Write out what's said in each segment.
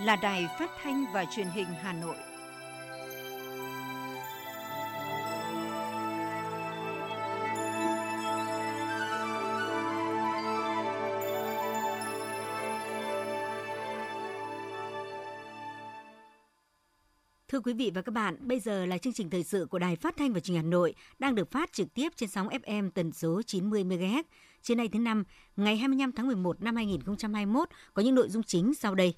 là Đài Phát thanh và Truyền hình Hà Nội. Thưa quý vị và các bạn, bây giờ là chương trình thời sự của Đài Phát thanh và Truyền hình Hà Nội đang được phát trực tiếp trên sóng FM tần số 90 MHz. Trên nay thứ năm, ngày 25 tháng 11 năm 2021 có những nội dung chính sau đây.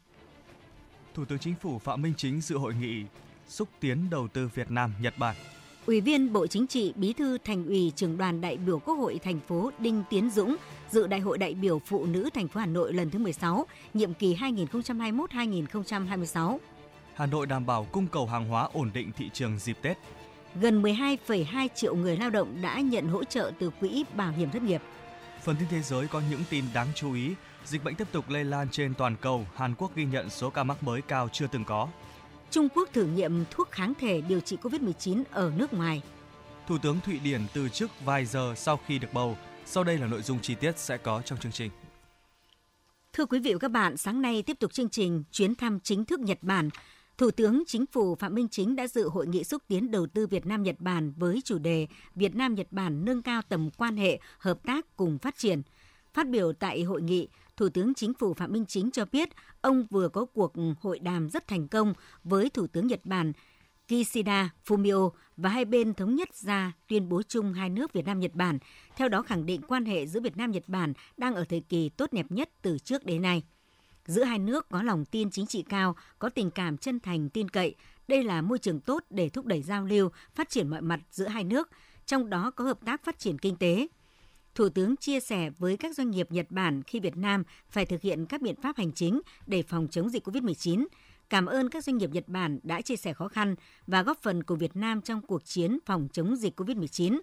Thủ tướng Chính phủ Phạm Minh Chính dự hội nghị xúc tiến đầu tư Việt Nam Nhật Bản. Ủy viên Bộ Chính trị, Bí thư Thành ủy, Trưởng đoàn đại biểu Quốc hội thành phố Đinh Tiến Dũng dự Đại hội đại biểu Phụ nữ thành phố Hà Nội lần thứ 16, nhiệm kỳ 2021-2026. Hà Nội đảm bảo cung cầu hàng hóa ổn định thị trường dịp Tết. Gần 12,2 triệu người lao động đã nhận hỗ trợ từ Quỹ Bảo hiểm thất nghiệp. Phần tin thế giới có những tin đáng chú ý. Dịch bệnh tiếp tục lây lan trên toàn cầu. Hàn Quốc ghi nhận số ca mắc mới cao chưa từng có. Trung Quốc thử nghiệm thuốc kháng thể điều trị COVID-19 ở nước ngoài. Thủ tướng Thụy Điển từ chức vài giờ sau khi được bầu. Sau đây là nội dung chi tiết sẽ có trong chương trình. Thưa quý vị và các bạn, sáng nay tiếp tục chương trình chuyến thăm chính thức Nhật Bản. Thủ tướng Chính phủ Phạm Minh Chính đã dự hội nghị xúc tiến đầu tư Việt Nam Nhật Bản với chủ đề Việt Nam Nhật Bản nâng cao tầm quan hệ hợp tác cùng phát triển. Phát biểu tại hội nghị, Thủ tướng Chính phủ Phạm Minh Chính cho biết ông vừa có cuộc hội đàm rất thành công với Thủ tướng Nhật Bản Kishida Fumio và hai bên thống nhất ra tuyên bố chung hai nước Việt Nam Nhật Bản, theo đó khẳng định quan hệ giữa Việt Nam Nhật Bản đang ở thời kỳ tốt đẹp nhất từ trước đến nay. Giữa hai nước có lòng tin chính trị cao, có tình cảm chân thành tin cậy. Đây là môi trường tốt để thúc đẩy giao lưu, phát triển mọi mặt giữa hai nước, trong đó có hợp tác phát triển kinh tế. Thủ tướng chia sẻ với các doanh nghiệp Nhật Bản khi Việt Nam phải thực hiện các biện pháp hành chính để phòng chống dịch COVID-19. Cảm ơn các doanh nghiệp Nhật Bản đã chia sẻ khó khăn và góp phần của Việt Nam trong cuộc chiến phòng chống dịch COVID-19.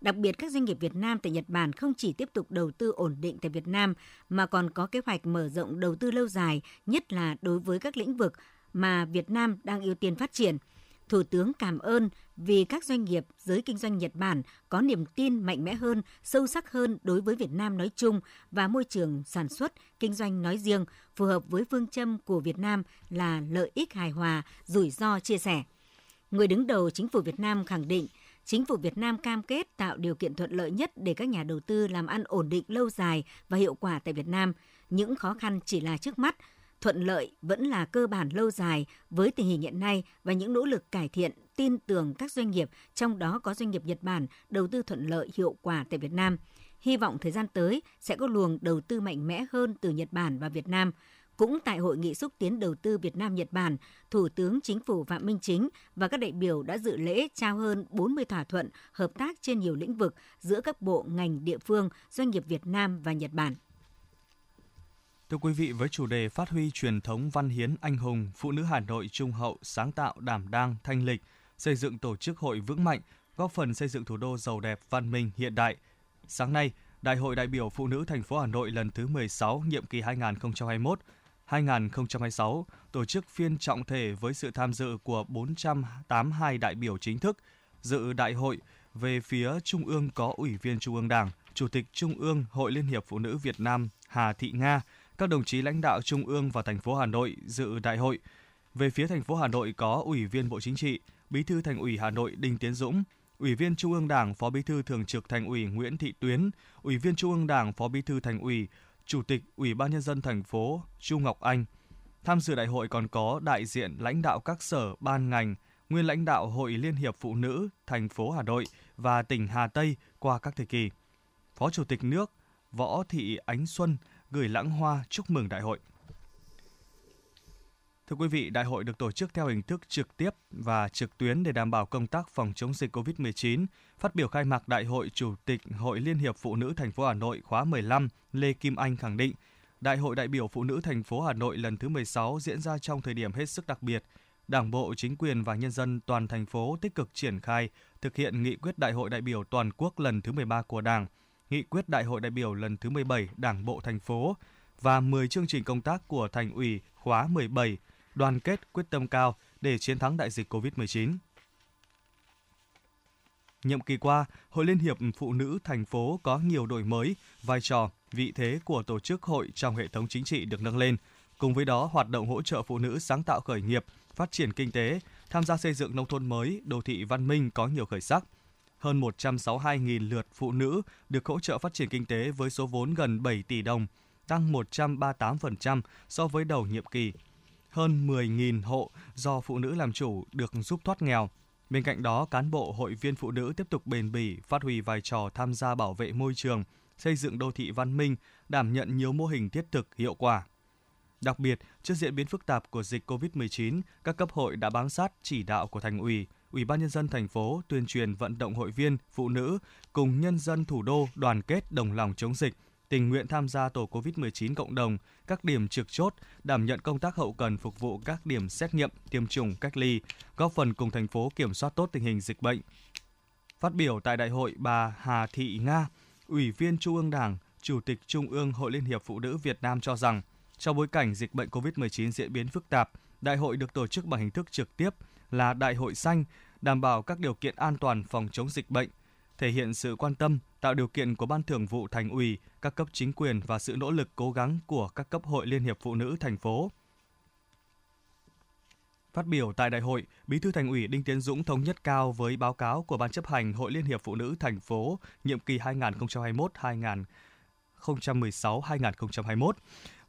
Đặc biệt, các doanh nghiệp Việt Nam tại Nhật Bản không chỉ tiếp tục đầu tư ổn định tại Việt Nam, mà còn có kế hoạch mở rộng đầu tư lâu dài, nhất là đối với các lĩnh vực mà Việt Nam đang ưu tiên phát triển. Thủ tướng cảm ơn vì các doanh nghiệp giới kinh doanh Nhật Bản có niềm tin mạnh mẽ hơn, sâu sắc hơn đối với Việt Nam nói chung và môi trường sản xuất, kinh doanh nói riêng, phù hợp với phương châm của Việt Nam là lợi ích hài hòa, rủi ro chia sẻ. Người đứng đầu chính phủ Việt Nam khẳng định Chính phủ Việt Nam cam kết tạo điều kiện thuận lợi nhất để các nhà đầu tư làm ăn ổn định lâu dài và hiệu quả tại Việt Nam. Những khó khăn chỉ là trước mắt, thuận lợi vẫn là cơ bản lâu dài với tình hình hiện nay và những nỗ lực cải thiện, tin tưởng các doanh nghiệp, trong đó có doanh nghiệp Nhật Bản, đầu tư thuận lợi hiệu quả tại Việt Nam. Hy vọng thời gian tới sẽ có luồng đầu tư mạnh mẽ hơn từ Nhật Bản và Việt Nam, cũng tại hội nghị xúc tiến đầu tư Việt Nam Nhật Bản, Thủ tướng Chính phủ Phạm Minh Chính và các đại biểu đã dự lễ trao hơn 40 thỏa thuận hợp tác trên nhiều lĩnh vực giữa các bộ ngành địa phương, doanh nghiệp Việt Nam và Nhật Bản. Thưa quý vị, với chủ đề phát huy truyền thống văn hiến anh hùng, phụ nữ Hà Nội trung hậu, sáng tạo, đảm đang, thanh lịch, xây dựng tổ chức hội vững mạnh, góp phần xây dựng thủ đô giàu đẹp, văn minh, hiện đại. Sáng nay, Đại hội đại biểu phụ nữ thành phố Hà Nội lần thứ 16 nhiệm kỳ 2021 2026 tổ chức phiên trọng thể với sự tham dự của 482 đại biểu chính thức. Dự đại hội về phía Trung ương có Ủy viên Trung ương Đảng, Chủ tịch Trung ương Hội Liên hiệp Phụ nữ Việt Nam Hà Thị Nga, các đồng chí lãnh đạo Trung ương và thành phố Hà Nội dự đại hội. Về phía thành phố Hà Nội có Ủy viên Bộ Chính trị, Bí thư Thành ủy Hà Nội Đinh Tiến Dũng, Ủy viên Trung ương Đảng, Phó Bí thư Thường trực Thành ủy Nguyễn Thị Tuyến, Ủy viên Trung ương Đảng, Phó Bí thư Thành ủy, Chủ tịch Ủy ban nhân dân thành phố Chu Ngọc Anh. Tham dự đại hội còn có đại diện lãnh đạo các sở, ban ngành, nguyên lãnh đạo Hội Liên hiệp Phụ nữ thành phố Hà Nội và tỉnh Hà Tây qua các thời kỳ. Phó Chủ tịch nước Võ Thị Ánh Xuân gửi lãng hoa chúc mừng đại hội. Thưa quý vị, đại hội được tổ chức theo hình thức trực tiếp và trực tuyến để đảm bảo công tác phòng chống dịch COVID-19. Phát biểu khai mạc đại hội, Chủ tịch Hội Liên hiệp Phụ nữ thành phố Hà Nội khóa 15 Lê Kim Anh khẳng định, Đại hội đại biểu phụ nữ thành phố Hà Nội lần thứ 16 diễn ra trong thời điểm hết sức đặc biệt. Đảng bộ, chính quyền và nhân dân toàn thành phố tích cực triển khai, thực hiện nghị quyết đại hội đại biểu toàn quốc lần thứ 13 của Đảng, nghị quyết đại hội đại biểu lần thứ 17 Đảng bộ thành phố và 10 chương trình công tác của thành ủy khóa 17 đoàn kết quyết tâm cao để chiến thắng đại dịch COVID-19. Nhiệm kỳ qua, Hội Liên hiệp Phụ nữ thành phố có nhiều đổi mới, vai trò, vị thế của tổ chức hội trong hệ thống chính trị được nâng lên, Cùng với đó, hoạt động hỗ trợ phụ nữ sáng tạo khởi nghiệp, phát triển kinh tế, tham gia xây dựng nông thôn mới, đô thị văn minh có nhiều khởi sắc. Hơn 162.000 lượt phụ nữ được hỗ trợ phát triển kinh tế với số vốn gần 7 tỷ đồng, tăng 138% so với đầu nhiệm kỳ. Hơn 10.000 hộ do phụ nữ làm chủ được giúp thoát nghèo. Bên cạnh đó, cán bộ hội viên phụ nữ tiếp tục bền bỉ phát huy vai trò tham gia bảo vệ môi trường, xây dựng đô thị văn minh, đảm nhận nhiều mô hình thiết thực hiệu quả. Đặc biệt, trước diễn biến phức tạp của dịch COVID-19, các cấp hội đã bám sát chỉ đạo của thành ủy, Ủy ban nhân dân thành phố tuyên truyền vận động hội viên, phụ nữ cùng nhân dân thủ đô đoàn kết đồng lòng chống dịch, tình nguyện tham gia tổ COVID-19 cộng đồng, các điểm trực chốt, đảm nhận công tác hậu cần phục vụ các điểm xét nghiệm, tiêm chủng, cách ly, góp phần cùng thành phố kiểm soát tốt tình hình dịch bệnh. Phát biểu tại đại hội, bà Hà Thị Nga, Ủy viên Trung ương Đảng, Chủ tịch Trung ương Hội Liên hiệp Phụ nữ Việt Nam cho rằng, trong bối cảnh dịch bệnh COVID-19 diễn biến phức tạp, đại hội được tổ chức bằng hình thức trực tiếp là đại hội xanh, đảm bảo các điều kiện an toàn phòng chống dịch bệnh, thể hiện sự quan tâm, tạo điều kiện của Ban Thường vụ Thành ủy, các cấp chính quyền và sự nỗ lực cố gắng của các cấp hội Liên hiệp Phụ nữ thành phố. Phát biểu tại đại hội, Bí thư Thành ủy Đinh Tiến Dũng thống nhất cao với báo cáo của Ban chấp hành Hội Liên hiệp Phụ nữ thành phố nhiệm kỳ 2021-2016-2021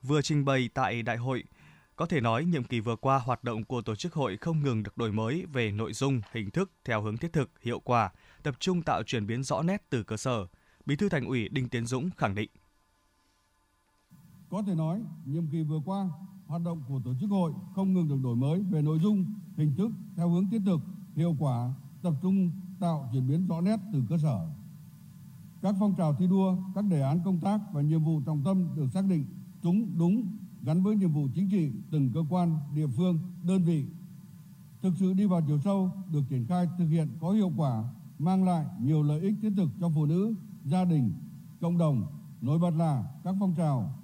vừa trình bày tại đại hội. Có thể nói, nhiệm kỳ vừa qua, hoạt động của tổ chức hội không ngừng được đổi mới về nội dung, hình thức theo hướng thiết thực, hiệu quả, tập trung tạo chuyển biến rõ nét từ cơ sở. Bí thư Thành ủy Đinh Tiến Dũng khẳng định. Có thể nói, nhiệm kỳ vừa qua, hoạt động của tổ chức hội không ngừng được đổi mới về nội dung, hình thức theo hướng thiết thực, hiệu quả, tập trung tạo chuyển biến rõ nét từ cơ sở. Các phong trào thi đua, các đề án công tác và nhiệm vụ trọng tâm được xác định đúng đúng gắn với nhiệm vụ chính trị từng cơ quan, địa phương, đơn vị thực sự đi vào chiều sâu được triển khai thực hiện có hiệu quả mang lại nhiều lợi ích thiết thực cho phụ nữ, gia đình, cộng đồng, nổi bật là các phong trào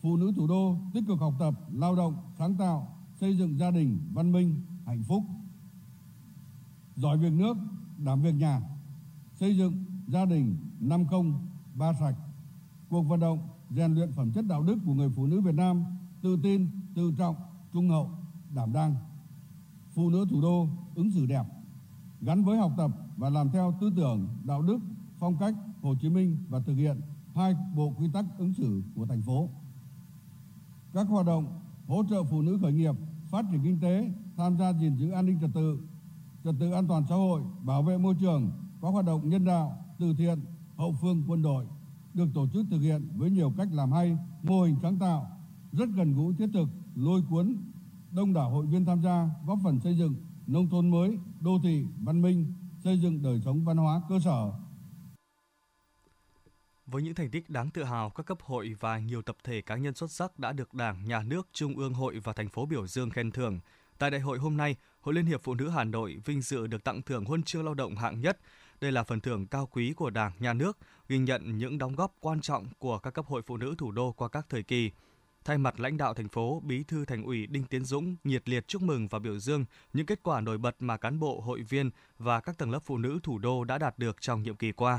phụ nữ thủ đô tích cực học tập, lao động, sáng tạo, xây dựng gia đình văn minh, hạnh phúc. Giỏi việc nước, đảm việc nhà, xây dựng gia đình năm công, ba sạch. Cuộc vận động rèn luyện phẩm chất đạo đức của người phụ nữ Việt Nam, tự tin, tự trọng, trung hậu, đảm đang. Phụ nữ thủ đô ứng xử đẹp, gắn với học tập và làm theo tư tưởng, đạo đức, phong cách Hồ Chí Minh và thực hiện hai bộ quy tắc ứng xử của thành phố. Các hoạt động hỗ trợ phụ nữ khởi nghiệp, phát triển kinh tế, tham gia gìn giữ an ninh trật tự, trật tự an toàn xã hội, bảo vệ môi trường, có hoạt động nhân đạo, từ thiện, hậu phương quân đội được tổ chức thực hiện với nhiều cách làm hay, mô hình sáng tạo, rất gần gũi thiết thực, lôi cuốn đông đảo hội viên tham gia góp phần xây dựng nông thôn mới, đô thị văn minh, xây dựng đời sống văn hóa cơ sở. Với những thành tích đáng tự hào, các cấp hội và nhiều tập thể cá nhân xuất sắc đã được Đảng, Nhà nước, Trung ương hội và thành phố biểu dương khen thưởng. Tại đại hội hôm nay, Hội Liên hiệp Phụ nữ Hà Nội vinh dự được tặng thưởng huân chương lao động hạng nhất. Đây là phần thưởng cao quý của Đảng, Nhà nước, ghi nhận những đóng góp quan trọng của các cấp hội phụ nữ thủ đô qua các thời kỳ. Thay mặt lãnh đạo thành phố, Bí thư Thành ủy Đinh Tiến Dũng nhiệt liệt chúc mừng và biểu dương những kết quả nổi bật mà cán bộ, hội viên và các tầng lớp phụ nữ thủ đô đã đạt được trong nhiệm kỳ qua.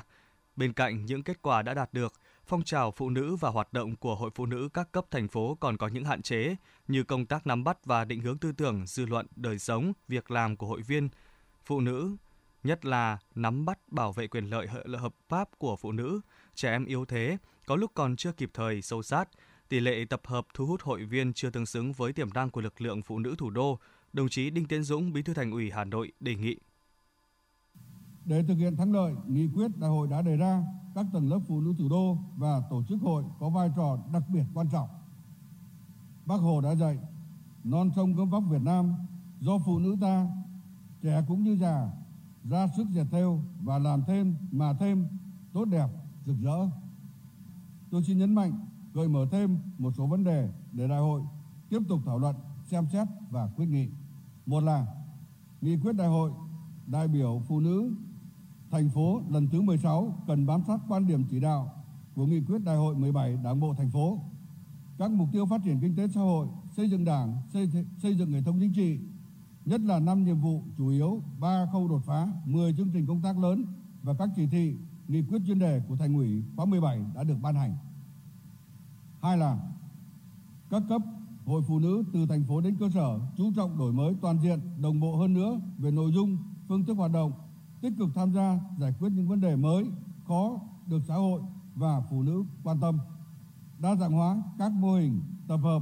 Bên cạnh những kết quả đã đạt được, phong trào phụ nữ và hoạt động của Hội Phụ nữ các cấp thành phố còn có những hạn chế như công tác nắm bắt và định hướng tư tưởng, dư luận, đời sống, việc làm của hội viên phụ nữ, nhất là nắm bắt bảo vệ quyền lợi hợp pháp của phụ nữ, trẻ em yếu thế, có lúc còn chưa kịp thời sâu sát, tỷ lệ tập hợp thu hút hội viên chưa tương xứng với tiềm năng của lực lượng phụ nữ thủ đô, đồng chí Đinh Tiến Dũng, Bí thư Thành ủy Hà Nội đề nghị. Để thực hiện thắng lợi, nghị quyết đại hội đã đề ra các tầng lớp phụ nữ thủ đô và tổ chức hội có vai trò đặc biệt quan trọng. Bác Hồ đã dạy, non sông gấm vóc Việt Nam do phụ nữ ta, trẻ cũng như già, ra sức dệt theo và làm thêm mà thêm tốt đẹp, rực rỡ. Tôi xin nhấn mạnh, gợi mở thêm một số vấn đề để đại hội tiếp tục thảo luận, xem xét và quyết nghị. Một là nghị quyết đại hội đại biểu phụ nữ thành phố lần thứ 16 cần bám sát quan điểm chỉ đạo của nghị quyết đại hội 17 Đảng bộ thành phố. Các mục tiêu phát triển kinh tế xã hội, xây dựng Đảng, xây, xây dựng hệ thống chính trị, nhất là năm nhiệm vụ chủ yếu, ba khâu đột phá, 10 chương trình công tác lớn và các chỉ thị, nghị quyết chuyên đề của Thành ủy khóa 17 đã được ban hành. Hai là các cấp Hội Phụ nữ từ thành phố đến cơ sở chú trọng đổi mới toàn diện, đồng bộ hơn nữa về nội dung, phương thức hoạt động, tích cực tham gia giải quyết những vấn đề mới, khó được xã hội và phụ nữ quan tâm. Đa dạng hóa các mô hình tập hợp,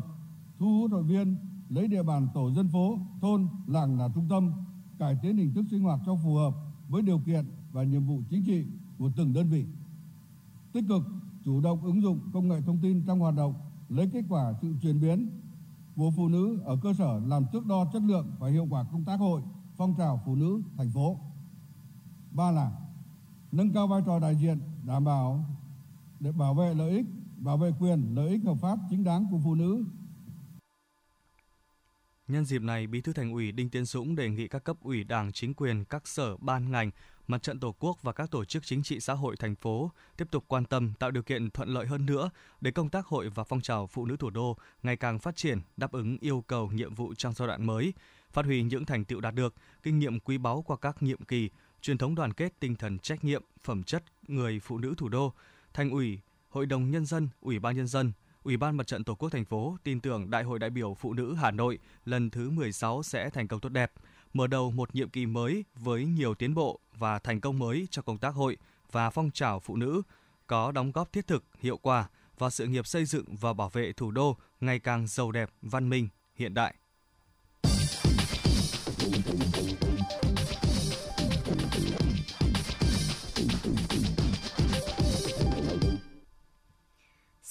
thu hút hội viên, lấy địa bàn tổ dân phố, thôn, làng là trung tâm, cải tiến hình thức sinh hoạt cho phù hợp với điều kiện và nhiệm vụ chính trị của từng đơn vị. Tích cực chủ động ứng dụng công nghệ thông tin trong hoạt động, lấy kết quả sự chuyển biến của phụ nữ ở cơ sở làm thước đo chất lượng và hiệu quả công tác hội, phong trào phụ nữ thành phố. Ba là nâng cao vai trò đại diện đảm bảo để bảo vệ lợi ích, bảo vệ quyền, lợi ích hợp pháp chính đáng của phụ nữ Nhân dịp này, Bí thư Thành ủy Đinh Tiến Dũng đề nghị các cấp ủy Đảng, chính quyền, các sở, ban ngành, Mặt trận Tổ quốc và các tổ chức chính trị xã hội thành phố tiếp tục quan tâm tạo điều kiện thuận lợi hơn nữa để công tác hội và phong trào phụ nữ thủ đô ngày càng phát triển, đáp ứng yêu cầu nhiệm vụ trong giai đoạn mới, phát huy những thành tựu đạt được, kinh nghiệm quý báu qua các nhiệm kỳ, truyền thống đoàn kết, tinh thần trách nhiệm, phẩm chất người phụ nữ thủ đô, Thành ủy, Hội đồng nhân dân, Ủy ban nhân dân, Ủy ban Mặt trận Tổ quốc thành phố tin tưởng Đại hội đại biểu Phụ nữ Hà Nội lần thứ 16 sẽ thành công tốt đẹp, mở đầu một nhiệm kỳ mới với nhiều tiến bộ và thành công mới cho công tác hội và phong trào phụ nữ, có đóng góp thiết thực, hiệu quả vào sự nghiệp xây dựng và bảo vệ thủ đô ngày càng giàu đẹp, văn minh, hiện đại.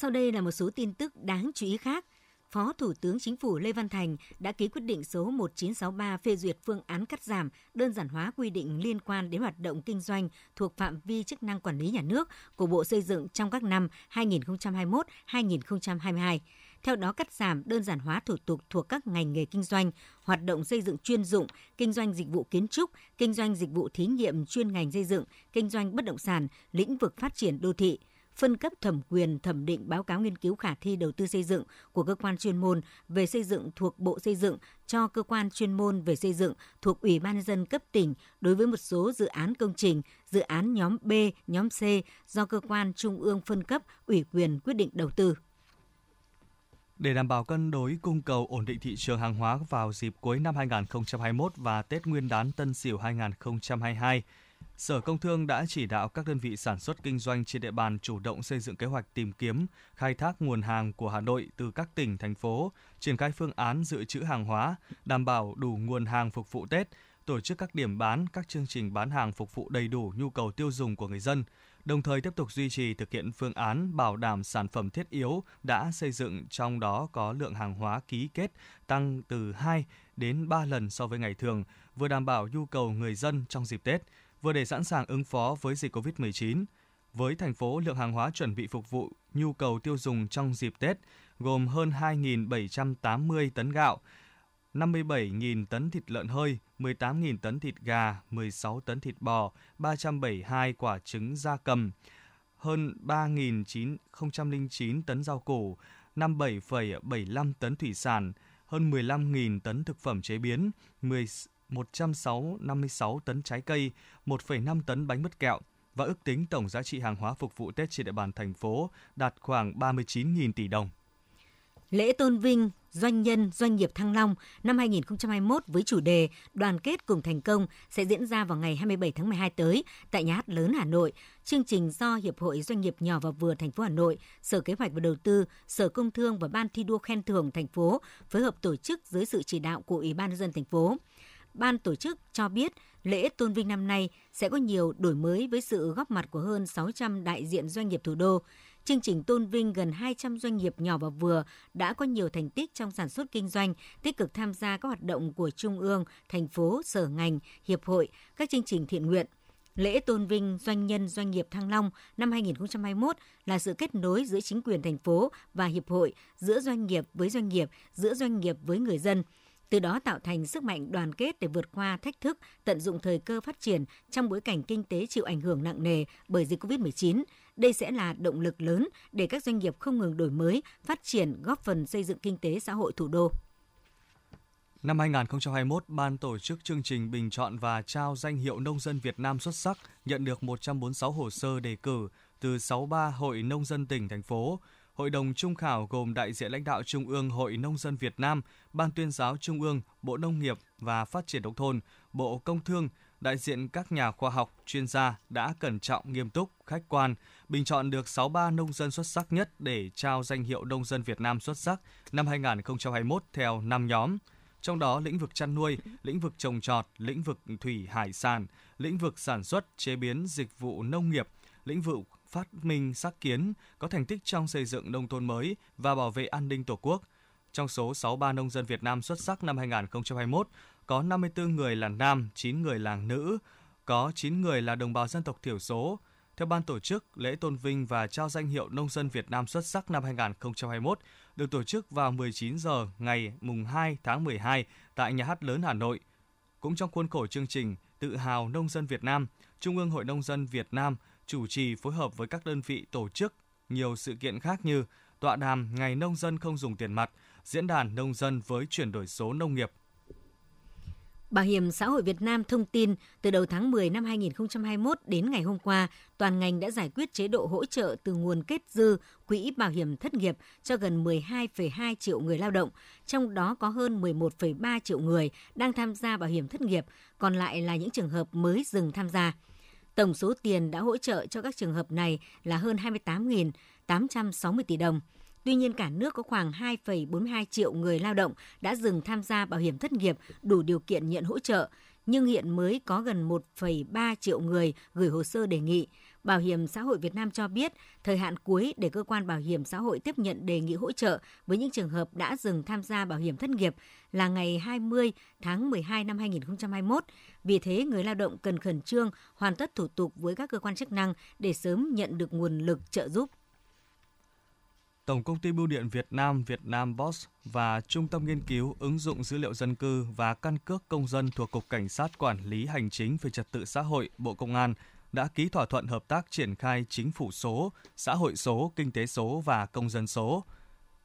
Sau đây là một số tin tức đáng chú ý khác. Phó Thủ tướng Chính phủ Lê Văn Thành đã ký quyết định số 1963 phê duyệt phương án cắt giảm, đơn giản hóa quy định liên quan đến hoạt động kinh doanh thuộc phạm vi chức năng quản lý nhà nước của Bộ Xây dựng trong các năm 2021-2022. Theo đó cắt giảm đơn giản hóa thủ tục thuộc các ngành nghề kinh doanh, hoạt động xây dựng chuyên dụng, kinh doanh dịch vụ kiến trúc, kinh doanh dịch vụ thí nghiệm chuyên ngành xây dựng, kinh doanh bất động sản, lĩnh vực phát triển đô thị – phân cấp thẩm quyền thẩm định báo cáo nghiên cứu khả thi đầu tư xây dựng của cơ quan chuyên môn về xây dựng thuộc Bộ Xây dựng cho cơ quan chuyên môn về xây dựng thuộc Ủy ban nhân dân cấp tỉnh đối với một số dự án công trình, dự án nhóm B, nhóm C do cơ quan trung ương phân cấp ủy quyền quyết định đầu tư. Để đảm bảo cân đối cung cầu ổn định thị trường hàng hóa vào dịp cuối năm 2021 và Tết Nguyên đán Tân Sửu 2022, Sở Công Thương đã chỉ đạo các đơn vị sản xuất kinh doanh trên địa bàn chủ động xây dựng kế hoạch tìm kiếm, khai thác nguồn hàng của Hà Nội từ các tỉnh, thành phố, triển khai phương án dự trữ hàng hóa, đảm bảo đủ nguồn hàng phục vụ Tết, tổ chức các điểm bán, các chương trình bán hàng phục vụ đầy đủ nhu cầu tiêu dùng của người dân, đồng thời tiếp tục duy trì thực hiện phương án bảo đảm sản phẩm thiết yếu đã xây dựng trong đó có lượng hàng hóa ký kết tăng từ 2 đến 3 lần so với ngày thường, vừa đảm bảo nhu cầu người dân trong dịp Tết, vừa để sẵn sàng ứng phó với dịch COVID-19. Với thành phố, lượng hàng hóa chuẩn bị phục vụ nhu cầu tiêu dùng trong dịp Tết gồm hơn 2.780 tấn gạo, 57.000 tấn thịt lợn hơi, 18.000 tấn thịt gà, 16 tấn thịt bò, 372 quả trứng da cầm, hơn 3.909 tấn rau củ, 57,75 tấn thủy sản, hơn 15.000 tấn thực phẩm chế biến, 10, 156 tấn trái cây, 1,5 tấn bánh mứt kẹo và ước tính tổng giá trị hàng hóa phục vụ Tết trên địa bàn thành phố đạt khoảng 39.000 tỷ đồng. Lễ tôn vinh doanh nhân doanh nghiệp Thăng Long năm 2021 với chủ đề Đoàn kết cùng thành công sẽ diễn ra vào ngày 27 tháng 12 tới tại Nhà hát lớn Hà Nội. Chương trình do Hiệp hội Doanh nghiệp nhỏ và vừa thành phố Hà Nội, Sở Kế hoạch và Đầu tư, Sở Công Thương và Ban thi đua khen thưởng thành phố phối hợp tổ chức dưới sự chỉ đạo của Ủy ban nhân dân thành phố ban tổ chức cho biết lễ tôn vinh năm nay sẽ có nhiều đổi mới với sự góp mặt của hơn 600 đại diện doanh nghiệp thủ đô. Chương trình tôn vinh gần 200 doanh nghiệp nhỏ và vừa đã có nhiều thành tích trong sản xuất kinh doanh, tích cực tham gia các hoạt động của Trung ương, thành phố, sở ngành, hiệp hội, các chương trình thiện nguyện. Lễ tôn vinh doanh nhân doanh nghiệp Thăng Long năm 2021 là sự kết nối giữa chính quyền thành phố và hiệp hội, giữa doanh nghiệp với doanh nghiệp, giữa doanh nghiệp với người dân – từ đó tạo thành sức mạnh đoàn kết để vượt qua thách thức, tận dụng thời cơ phát triển trong bối cảnh kinh tế chịu ảnh hưởng nặng nề bởi dịch COVID-19. Đây sẽ là động lực lớn để các doanh nghiệp không ngừng đổi mới, phát triển, góp phần xây dựng kinh tế xã hội thủ đô. Năm 2021, Ban tổ chức chương trình bình chọn và trao danh hiệu Nông dân Việt Nam xuất sắc nhận được 146 hồ sơ đề cử từ 63 hội nông dân tỉnh, thành phố. Hội đồng trung khảo gồm đại diện lãnh đạo Trung ương Hội Nông dân Việt Nam, Ban tuyên giáo Trung ương, Bộ Nông nghiệp và Phát triển Nông thôn, Bộ Công Thương, đại diện các nhà khoa học, chuyên gia đã cẩn trọng, nghiêm túc, khách quan, bình chọn được 63 nông dân xuất sắc nhất để trao danh hiệu Nông dân Việt Nam xuất sắc năm 2021 theo 5 nhóm. Trong đó, lĩnh vực chăn nuôi, lĩnh vực trồng trọt, lĩnh vực thủy hải sản, lĩnh vực sản xuất, chế biến, dịch vụ nông nghiệp, lĩnh vực phát minh sáng kiến có thành tích trong xây dựng nông thôn mới và bảo vệ an ninh Tổ quốc. Trong số 63 nông dân Việt Nam xuất sắc năm 2021, có 54 người là nam, 9 người là nữ, có 9 người là đồng bào dân tộc thiểu số. Theo ban tổ chức, lễ tôn vinh và trao danh hiệu Nông dân Việt Nam xuất sắc năm 2021 được tổ chức vào 19 giờ ngày mùng 2 tháng 12 tại Nhà hát lớn Hà Nội. Cũng trong khuôn khổ chương trình Tự hào nông dân Việt Nam, Trung ương Hội nông dân Việt Nam chủ trì phối hợp với các đơn vị tổ chức nhiều sự kiện khác như tọa đàm Ngày nông dân không dùng tiền mặt, diễn đàn nông dân với chuyển đổi số nông nghiệp Bảo hiểm xã hội Việt Nam thông tin từ đầu tháng 10 năm 2021 đến ngày hôm qua, toàn ngành đã giải quyết chế độ hỗ trợ từ nguồn kết dư quỹ bảo hiểm thất nghiệp cho gần 12,2 triệu người lao động, trong đó có hơn 11,3 triệu người đang tham gia bảo hiểm thất nghiệp, còn lại là những trường hợp mới dừng tham gia. Tổng số tiền đã hỗ trợ cho các trường hợp này là hơn 28.860 tỷ đồng – Tuy nhiên, cả nước có khoảng 2,42 triệu người lao động đã dừng tham gia bảo hiểm thất nghiệp đủ điều kiện nhận hỗ trợ, nhưng hiện mới có gần 1,3 triệu người gửi hồ sơ đề nghị. Bảo hiểm xã hội Việt Nam cho biết, thời hạn cuối để cơ quan bảo hiểm xã hội tiếp nhận đề nghị hỗ trợ với những trường hợp đã dừng tham gia bảo hiểm thất nghiệp là ngày 20 tháng 12 năm 2021. Vì thế, người lao động cần khẩn trương hoàn tất thủ tục với các cơ quan chức năng để sớm nhận được nguồn lực trợ giúp. Tổng công ty Bưu điện Việt Nam Việt Nam Boss và Trung tâm nghiên cứu ứng dụng dữ liệu dân cư và căn cước công dân thuộc Cục Cảnh sát Quản lý Hành chính về Trật tự xã hội Bộ Công an đã ký thỏa thuận hợp tác triển khai chính phủ số, xã hội số, kinh tế số và công dân số.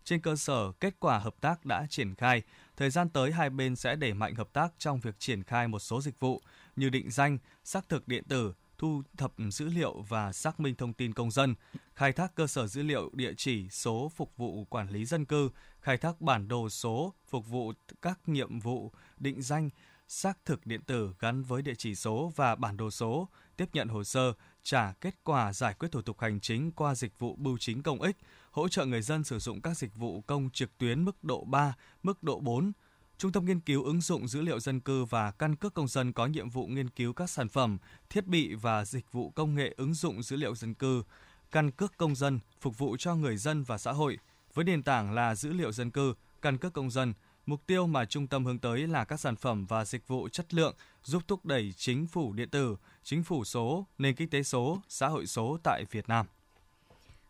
Trên cơ sở kết quả hợp tác đã triển khai, thời gian tới hai bên sẽ đẩy mạnh hợp tác trong việc triển khai một số dịch vụ như định danh, xác thực điện tử, thu thập dữ liệu và xác minh thông tin công dân, khai thác cơ sở dữ liệu địa chỉ số phục vụ quản lý dân cư, khai thác bản đồ số phục vụ các nhiệm vụ định danh, xác thực điện tử gắn với địa chỉ số và bản đồ số, tiếp nhận hồ sơ, trả kết quả giải quyết thủ tục hành chính qua dịch vụ bưu chính công ích, hỗ trợ người dân sử dụng các dịch vụ công trực tuyến mức độ 3, mức độ 4, Trung tâm nghiên cứu ứng dụng dữ liệu dân cư và căn cước công dân có nhiệm vụ nghiên cứu các sản phẩm, thiết bị và dịch vụ công nghệ ứng dụng dữ liệu dân cư, căn cước công dân phục vụ cho người dân và xã hội với nền tảng là dữ liệu dân cư, căn cước công dân. Mục tiêu mà trung tâm hướng tới là các sản phẩm và dịch vụ chất lượng giúp thúc đẩy chính phủ điện tử, chính phủ số, nền kinh tế số, xã hội số tại Việt Nam.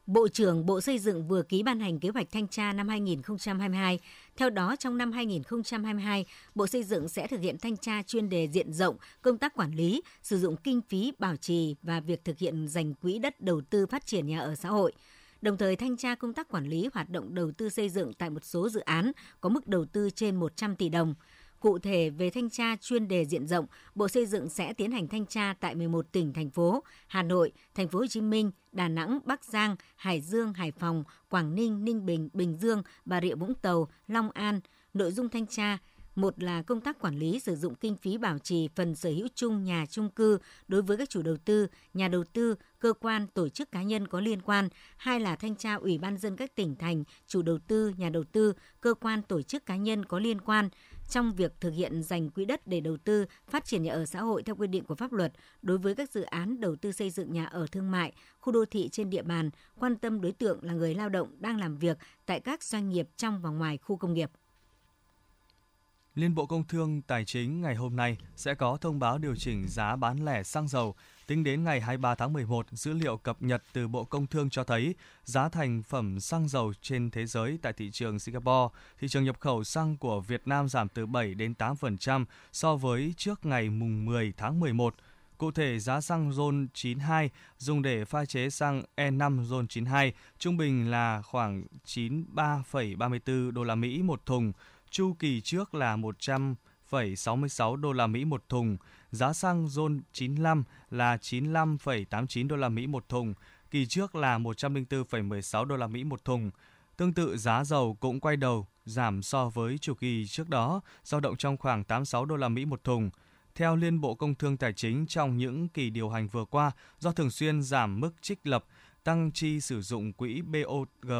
Bộ trưởng Bộ Xây dựng vừa ký ban hành kế hoạch thanh tra năm 2022. Theo đó, trong năm 2022, Bộ Xây dựng sẽ thực hiện thanh tra chuyên đề diện rộng công tác quản lý, sử dụng kinh phí bảo trì và việc thực hiện dành quỹ đất đầu tư phát triển nhà ở xã hội đồng thời thanh tra công tác quản lý hoạt động đầu tư xây dựng tại một số dự án có mức đầu tư trên 100 tỷ đồng. Cụ thể về thanh tra chuyên đề diện rộng, Bộ Xây dựng sẽ tiến hành thanh tra tại 11 tỉnh thành phố: Hà Nội, Thành phố Hồ Chí Minh, Đà Nẵng, Bắc Giang, Hải Dương, Hải Phòng, Quảng Ninh, Ninh Bình, Bình Dương, Bà Rịa Vũng Tàu, Long An. Nội dung thanh tra một là công tác quản lý sử dụng kinh phí bảo trì phần sở hữu chung nhà chung cư đối với các chủ đầu tư, nhà đầu tư, cơ quan, tổ chức cá nhân có liên quan. Hai là thanh tra Ủy ban dân các tỉnh thành, chủ đầu tư, nhà đầu tư, cơ quan, tổ chức cá nhân có liên quan trong việc thực hiện dành quỹ đất để đầu tư phát triển nhà ở xã hội theo quy định của pháp luật đối với các dự án đầu tư xây dựng nhà ở thương mại, khu đô thị trên địa bàn, quan tâm đối tượng là người lao động đang làm việc tại các doanh nghiệp trong và ngoài khu công nghiệp. Liên Bộ Công Thương Tài chính ngày hôm nay sẽ có thông báo điều chỉnh giá bán lẻ xăng dầu. Tính đến ngày 23 tháng 11, dữ liệu cập nhật từ Bộ Công Thương cho thấy giá thành phẩm xăng dầu trên thế giới tại thị trường Singapore, thị trường nhập khẩu xăng của Việt Nam giảm từ 7 đến 8% so với trước ngày mùng 10 tháng 11. Cụ thể, giá xăng RON 92 dùng để pha chế xăng E5 RON 92 trung bình là khoảng 93,34 đô la Mỹ một thùng, chu kỳ trước là 100,66 đô la Mỹ một thùng, giá xăng RON 95 là 95,89 đô la Mỹ một thùng, kỳ trước là 104,16 đô la Mỹ một thùng. Tương tự giá dầu cũng quay đầu giảm so với chu kỳ trước đó, dao động trong khoảng 86 đô la Mỹ một thùng. Theo Liên Bộ Công Thương Tài chính trong những kỳ điều hành vừa qua, do thường xuyên giảm mức trích lập, tăng chi sử dụng quỹ BOG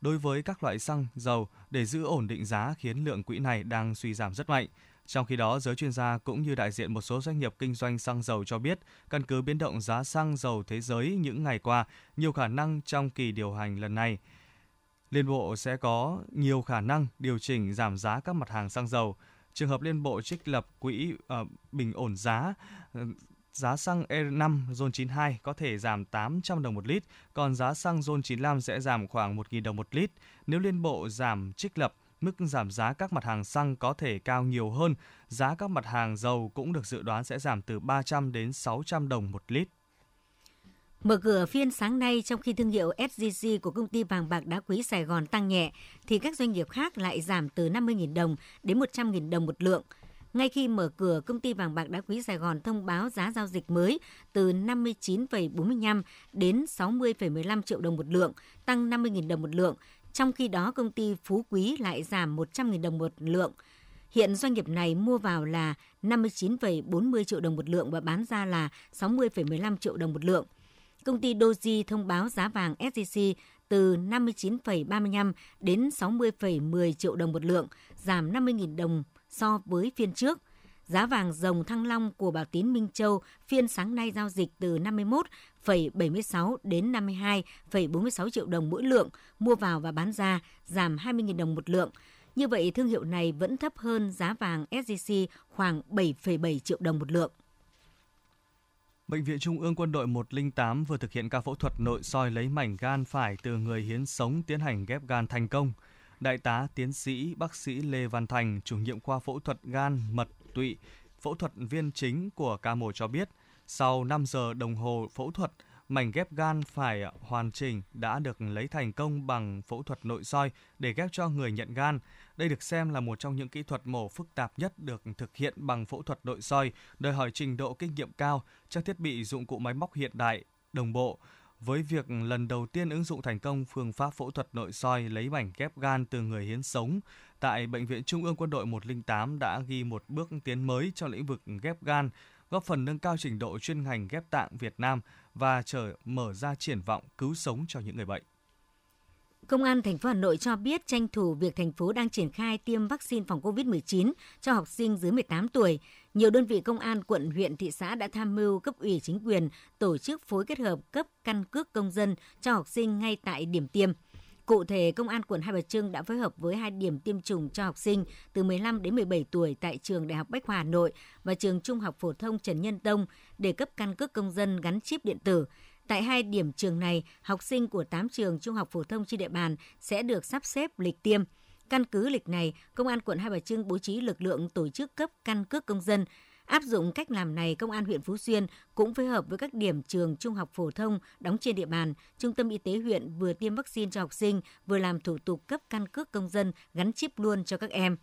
đối với các loại xăng, dầu để giữ ổn định giá khiến lượng quỹ này đang suy giảm rất mạnh. Trong khi đó, giới chuyên gia cũng như đại diện một số doanh nghiệp kinh doanh xăng dầu cho biết, căn cứ biến động giá xăng dầu thế giới những ngày qua, nhiều khả năng trong kỳ điều hành lần này, Liên Bộ sẽ có nhiều khả năng điều chỉnh giảm giá các mặt hàng xăng dầu. Trường hợp Liên Bộ trích lập quỹ uh, bình ổn giá, giá xăng E5 RON 92 có thể giảm 800 đồng một lít, còn giá xăng RON 95 sẽ giảm khoảng 1.000 đồng một lít. Nếu Liên Bộ giảm trích lập, mức giảm giá các mặt hàng xăng có thể cao nhiều hơn. Giá các mặt hàng dầu cũng được dự đoán sẽ giảm từ 300 đến 600 đồng một lít. Mở cửa phiên sáng nay trong khi thương hiệu SGC của công ty vàng bạc đá quý Sài Gòn tăng nhẹ, thì các doanh nghiệp khác lại giảm từ 50.000 đồng đến 100.000 đồng một lượng. Ngay khi mở cửa, công ty vàng bạc đá quý Sài Gòn thông báo giá giao dịch mới từ 59,45 đến 60,15 triệu đồng một lượng, tăng 50.000 đồng một lượng. Trong khi đó, công ty Phú Quý lại giảm 100.000 đồng một lượng. Hiện doanh nghiệp này mua vào là 59,40 triệu đồng một lượng và bán ra là 60,15 triệu đồng một lượng công ty Doji thông báo giá vàng SJC từ 59,35 đến 60,10 triệu đồng một lượng, giảm 50.000 đồng so với phiên trước. Giá vàng dòng thăng long của Bảo Tín Minh Châu phiên sáng nay giao dịch từ 51,76 đến 52,46 triệu đồng mỗi lượng, mua vào và bán ra, giảm 20.000 đồng một lượng. Như vậy, thương hiệu này vẫn thấp hơn giá vàng SJC khoảng 7,7 triệu đồng một lượng. Bệnh viện Trung ương Quân đội 108 vừa thực hiện ca phẫu thuật nội soi lấy mảnh gan phải từ người hiến sống tiến hành ghép gan thành công. Đại tá tiến sĩ bác sĩ Lê Văn Thành, chủ nhiệm khoa phẫu thuật gan mật tụy, phẫu thuật viên chính của ca mổ cho biết, sau 5 giờ đồng hồ phẫu thuật, mảnh ghép gan phải hoàn chỉnh đã được lấy thành công bằng phẫu thuật nội soi để ghép cho người nhận gan. Đây được xem là một trong những kỹ thuật mổ phức tạp nhất được thực hiện bằng phẫu thuật nội soi, đòi hỏi trình độ kinh nghiệm cao, trang thiết bị dụng cụ máy móc hiện đại, đồng bộ. Với việc lần đầu tiên ứng dụng thành công phương pháp phẫu thuật nội soi lấy mảnh ghép gan từ người hiến sống tại Bệnh viện Trung ương Quân đội 108 đã ghi một bước tiến mới cho lĩnh vực ghép gan, góp phần nâng cao trình độ chuyên ngành ghép tạng Việt Nam và trở mở ra triển vọng cứu sống cho những người bệnh. Công an thành phố Hà Nội cho biết tranh thủ việc thành phố đang triển khai tiêm vaccine phòng COVID-19 cho học sinh dưới 18 tuổi. Nhiều đơn vị công an quận, huyện, thị xã đã tham mưu cấp ủy chính quyền tổ chức phối kết hợp cấp căn cước công dân cho học sinh ngay tại điểm tiêm. Cụ thể, Công an quận Hai Bà Trưng đã phối hợp với hai điểm tiêm chủng cho học sinh từ 15 đến 17 tuổi tại trường Đại học Bách Khoa Hà Nội và trường Trung học phổ thông Trần Nhân Tông để cấp căn cước công dân gắn chip điện tử. Tại hai điểm trường này, học sinh của 8 trường trung học phổ thông trên địa bàn sẽ được sắp xếp lịch tiêm. Căn cứ lịch này, Công an quận Hai Bà Trưng bố trí lực lượng tổ chức cấp căn cước công dân. Áp dụng cách làm này, Công an huyện Phú Xuyên cũng phối hợp với các điểm trường trung học phổ thông đóng trên địa bàn. Trung tâm y tế huyện vừa tiêm vaccine cho học sinh, vừa làm thủ tục cấp căn cước công dân gắn chip luôn cho các em.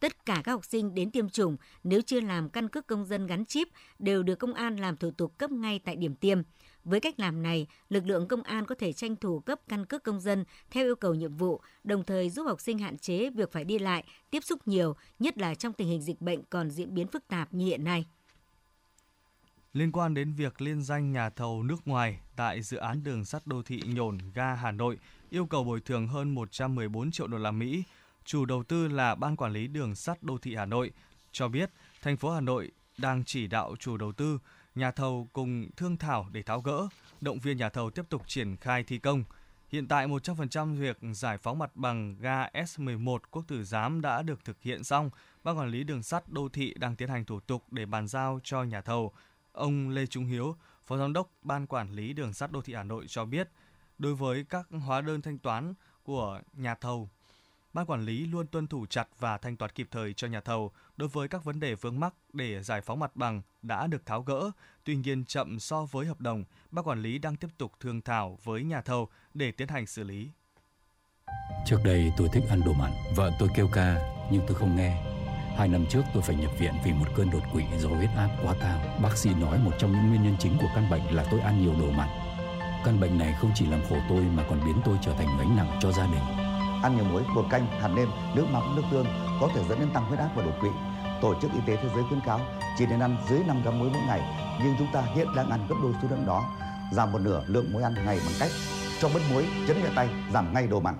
Tất cả các học sinh đến tiêm chủng nếu chưa làm căn cước công dân gắn chip đều được công an làm thủ tục cấp ngay tại điểm tiêm. Với cách làm này, lực lượng công an có thể tranh thủ cấp căn cước công dân theo yêu cầu nhiệm vụ, đồng thời giúp học sinh hạn chế việc phải đi lại, tiếp xúc nhiều, nhất là trong tình hình dịch bệnh còn diễn biến phức tạp như hiện nay. Liên quan đến việc liên danh nhà thầu nước ngoài tại dự án đường sắt đô thị Nhổn ga Hà Nội yêu cầu bồi thường hơn 114 triệu đô la Mỹ, chủ đầu tư là Ban quản lý đường sắt đô thị Hà Nội cho biết thành phố Hà Nội đang chỉ đạo chủ đầu tư nhà thầu cùng thương thảo để tháo gỡ, động viên nhà thầu tiếp tục triển khai thi công. Hiện tại 100% việc giải phóng mặt bằng ga S11 Quốc Tử Giám đã được thực hiện xong. Ban quản lý đường sắt đô thị đang tiến hành thủ tục để bàn giao cho nhà thầu. Ông Lê Trung Hiếu, Phó Giám đốc Ban Quản lý Đường sắt Đô thị Hà Nội cho biết, đối với các hóa đơn thanh toán của nhà thầu Ban quản lý luôn tuân thủ chặt và thanh toán kịp thời cho nhà thầu đối với các vấn đề vướng mắc để giải phóng mặt bằng đã được tháo gỡ, tuy nhiên chậm so với hợp đồng, ban quản lý đang tiếp tục thương thảo với nhà thầu để tiến hành xử lý. Trước đây tôi thích ăn đồ mặn, vợ tôi kêu ca nhưng tôi không nghe. Hai năm trước tôi phải nhập viện vì một cơn đột quỵ do huyết áp quá cao. Bác sĩ nói một trong những nguyên nhân chính của căn bệnh là tôi ăn nhiều đồ mặn Căn bệnh này không chỉ làm khổ tôi mà còn biến tôi trở thành gánh nặng cho gia đình. Ăn nhiều muối, bột canh, hạt nêm, nước mắm, nước tương có thể dẫn đến tăng huyết áp và đột quỵ. Tổ chức Y tế Thế giới khuyến cáo chỉ nên ăn dưới 5 gram muối mỗi ngày, nhưng chúng ta hiện đang ăn gấp đôi số lượng đó, giảm một nửa lượng muối ăn ngày bằng cách cho bớt muối, chấn nhẹ tay, giảm ngay đồ mặn.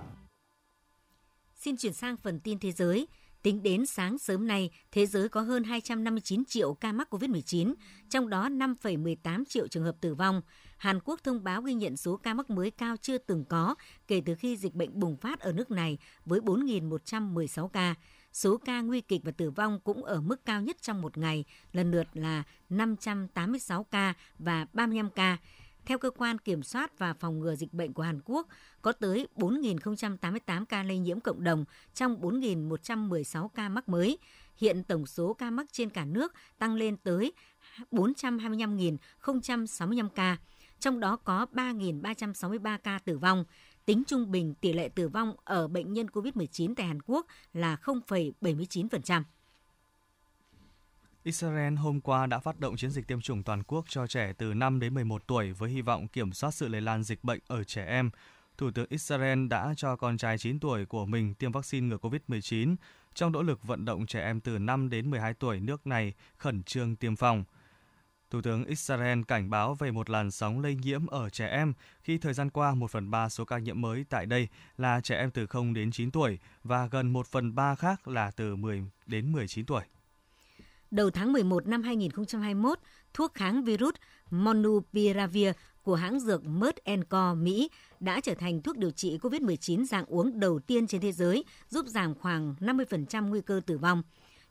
Xin chuyển sang phần tin thế giới. Tính đến sáng sớm nay, thế giới có hơn 259 triệu ca mắc COVID-19, trong đó 5,18 triệu trường hợp tử vong. Hàn Quốc thông báo ghi nhận số ca mắc mới cao chưa từng có kể từ khi dịch bệnh bùng phát ở nước này với 4.116 ca. Số ca nguy kịch và tử vong cũng ở mức cao nhất trong một ngày, lần lượt là 586 ca và 35 ca. Theo cơ quan kiểm soát và phòng ngừa dịch bệnh của Hàn Quốc, có tới 4.088 ca lây nhiễm cộng đồng trong 4.116 ca mắc mới. Hiện tổng số ca mắc trên cả nước tăng lên tới 425.065 ca, trong đó có 3.363 ca tử vong. Tính trung bình tỷ lệ tử vong ở bệnh nhân COVID-19 tại Hàn Quốc là 0,79%. Israel hôm qua đã phát động chiến dịch tiêm chủng toàn quốc cho trẻ từ 5 đến 11 tuổi với hy vọng kiểm soát sự lây lan dịch bệnh ở trẻ em. Thủ tướng Israel đã cho con trai 9 tuổi của mình tiêm vaccine ngừa COVID-19 trong nỗ lực vận động trẻ em từ 5 đến 12 tuổi nước này khẩn trương tiêm phòng. Thủ tướng Israel cảnh báo về một làn sóng lây nhiễm ở trẻ em khi thời gian qua 1 phần 3 số ca nhiễm mới tại đây là trẻ em từ 0 đến 9 tuổi và gần 1 phần 3 khác là từ 10 đến 19 tuổi. Đầu tháng 11 năm 2021, thuốc kháng virus Monupiravir của hãng dược Merck Co. Mỹ đã trở thành thuốc điều trị COVID-19 dạng uống đầu tiên trên thế giới, giúp giảm khoảng 50% nguy cơ tử vong.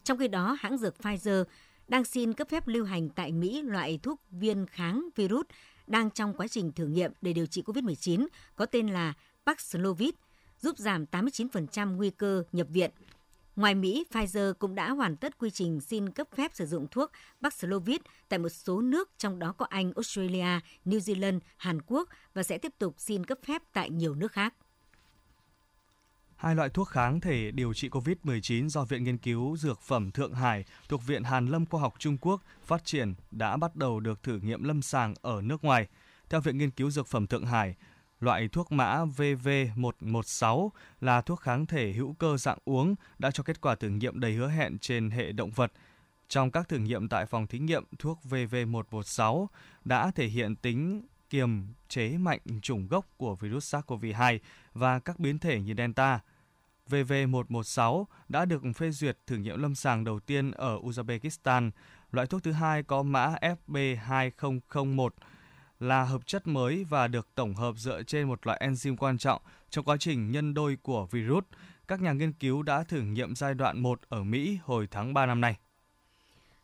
Trong khi đó, hãng dược Pfizer đang xin cấp phép lưu hành tại Mỹ loại thuốc viên kháng virus đang trong quá trình thử nghiệm để điều trị COVID-19 có tên là Paxlovid, giúp giảm 89% nguy cơ nhập viện. Ngoài Mỹ, Pfizer cũng đã hoàn tất quy trình xin cấp phép sử dụng thuốc Paxlovid tại một số nước, trong đó có Anh, Australia, New Zealand, Hàn Quốc và sẽ tiếp tục xin cấp phép tại nhiều nước khác. Hai loại thuốc kháng thể điều trị COVID-19 do Viện Nghiên cứu Dược phẩm Thượng Hải thuộc Viện Hàn Lâm Khoa học Trung Quốc phát triển đã bắt đầu được thử nghiệm lâm sàng ở nước ngoài. Theo Viện Nghiên cứu Dược phẩm Thượng Hải, loại thuốc mã VV116 là thuốc kháng thể hữu cơ dạng uống đã cho kết quả thử nghiệm đầy hứa hẹn trên hệ động vật. Trong các thử nghiệm tại phòng thí nghiệm, thuốc VV116 đã thể hiện tính kiềm chế mạnh chủng gốc của virus SARS-CoV-2 và các biến thể như Delta. VV116 đã được phê duyệt thử nghiệm lâm sàng đầu tiên ở Uzbekistan. Loại thuốc thứ hai có mã FB2001 là hợp chất mới và được tổng hợp dựa trên một loại enzyme quan trọng trong quá trình nhân đôi của virus. Các nhà nghiên cứu đã thử nghiệm giai đoạn 1 ở Mỹ hồi tháng 3 năm nay.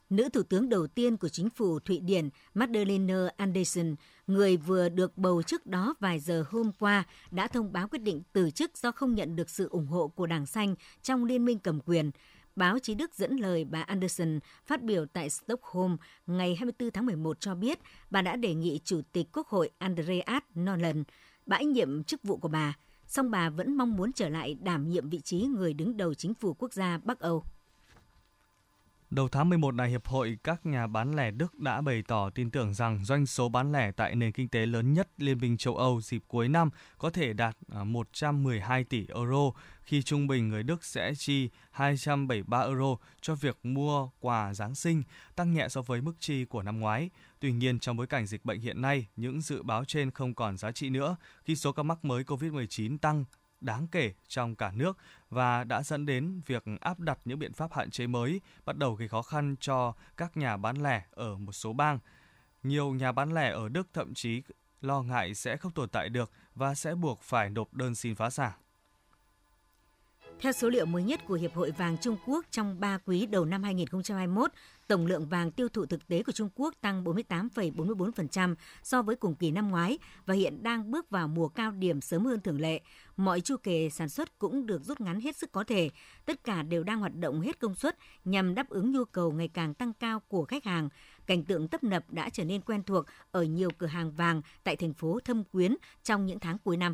Nữ thủ tướng đầu tiên của chính phủ Thụy Điển Magdalena Andersson, người vừa được bầu trước đó vài giờ hôm qua, đã thông báo quyết định từ chức do không nhận được sự ủng hộ của Đảng Xanh trong liên minh cầm quyền. Báo chí Đức dẫn lời bà Anderson phát biểu tại Stockholm ngày 24 tháng 11 cho biết bà đã đề nghị Chủ tịch Quốc hội Andreas Nolan bãi nhiệm chức vụ của bà, song bà vẫn mong muốn trở lại đảm nhiệm vị trí người đứng đầu chính phủ quốc gia Bắc Âu. Đầu tháng 11 này, Hiệp hội các nhà bán lẻ Đức đã bày tỏ tin tưởng rằng doanh số bán lẻ tại nền kinh tế lớn nhất Liên minh châu Âu dịp cuối năm có thể đạt à, 112 tỷ euro, khi trung bình người Đức sẽ chi 273 euro cho việc mua quà Giáng sinh, tăng nhẹ so với mức chi của năm ngoái. Tuy nhiên, trong bối cảnh dịch bệnh hiện nay, những dự báo trên không còn giá trị nữa khi số ca mắc mới COVID-19 tăng đáng kể trong cả nước và đã dẫn đến việc áp đặt những biện pháp hạn chế mới bắt đầu gây khó khăn cho các nhà bán lẻ ở một số bang. Nhiều nhà bán lẻ ở Đức thậm chí lo ngại sẽ không tồn tại được và sẽ buộc phải nộp đơn xin phá sản. Theo số liệu mới nhất của Hiệp hội vàng Trung Quốc trong 3 quý đầu năm 2021, tổng lượng vàng tiêu thụ thực tế của Trung Quốc tăng 48,44% so với cùng kỳ năm ngoái và hiện đang bước vào mùa cao điểm sớm hơn thường lệ. Mọi chu kỳ sản xuất cũng được rút ngắn hết sức có thể. Tất cả đều đang hoạt động hết công suất nhằm đáp ứng nhu cầu ngày càng tăng cao của khách hàng. Cảnh tượng tấp nập đã trở nên quen thuộc ở nhiều cửa hàng vàng tại thành phố Thâm Quyến trong những tháng cuối năm.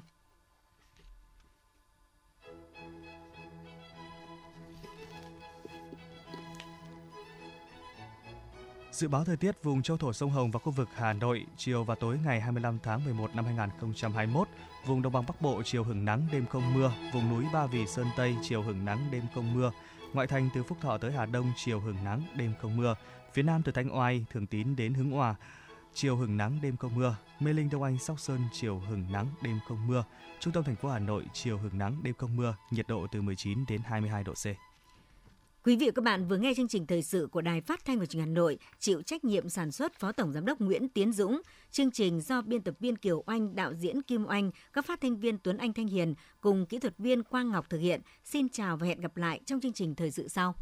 Dự báo thời tiết vùng châu thổ sông Hồng và khu vực Hà Nội chiều và tối ngày 25 tháng 11 năm 2021, vùng đồng bằng Bắc Bộ chiều hưởng nắng đêm không mưa, vùng núi Ba Vì Sơn Tây chiều hưởng nắng đêm không mưa, ngoại thành từ Phúc Thọ tới Hà Đông chiều hưởng nắng đêm không mưa, phía Nam từ Thanh Oai, Thường Tín đến Hưng Hòa chiều hưởng nắng đêm không mưa, Mê Linh Đông Anh Sóc Sơn chiều hưởng nắng đêm không mưa, trung tâm thành phố Hà Nội chiều hưởng nắng đêm không mưa, nhiệt độ từ 19 đến 22 độ C. Quý vị và các bạn vừa nghe chương trình thời sự của Đài Phát thanh và Truyền hình Hà Nội, chịu trách nhiệm sản xuất Phó Tổng giám đốc Nguyễn Tiến Dũng, chương trình do biên tập viên Kiều Oanh, đạo diễn Kim Oanh, các phát thanh viên Tuấn Anh Thanh Hiền cùng kỹ thuật viên Quang Ngọc thực hiện. Xin chào và hẹn gặp lại trong chương trình thời sự sau.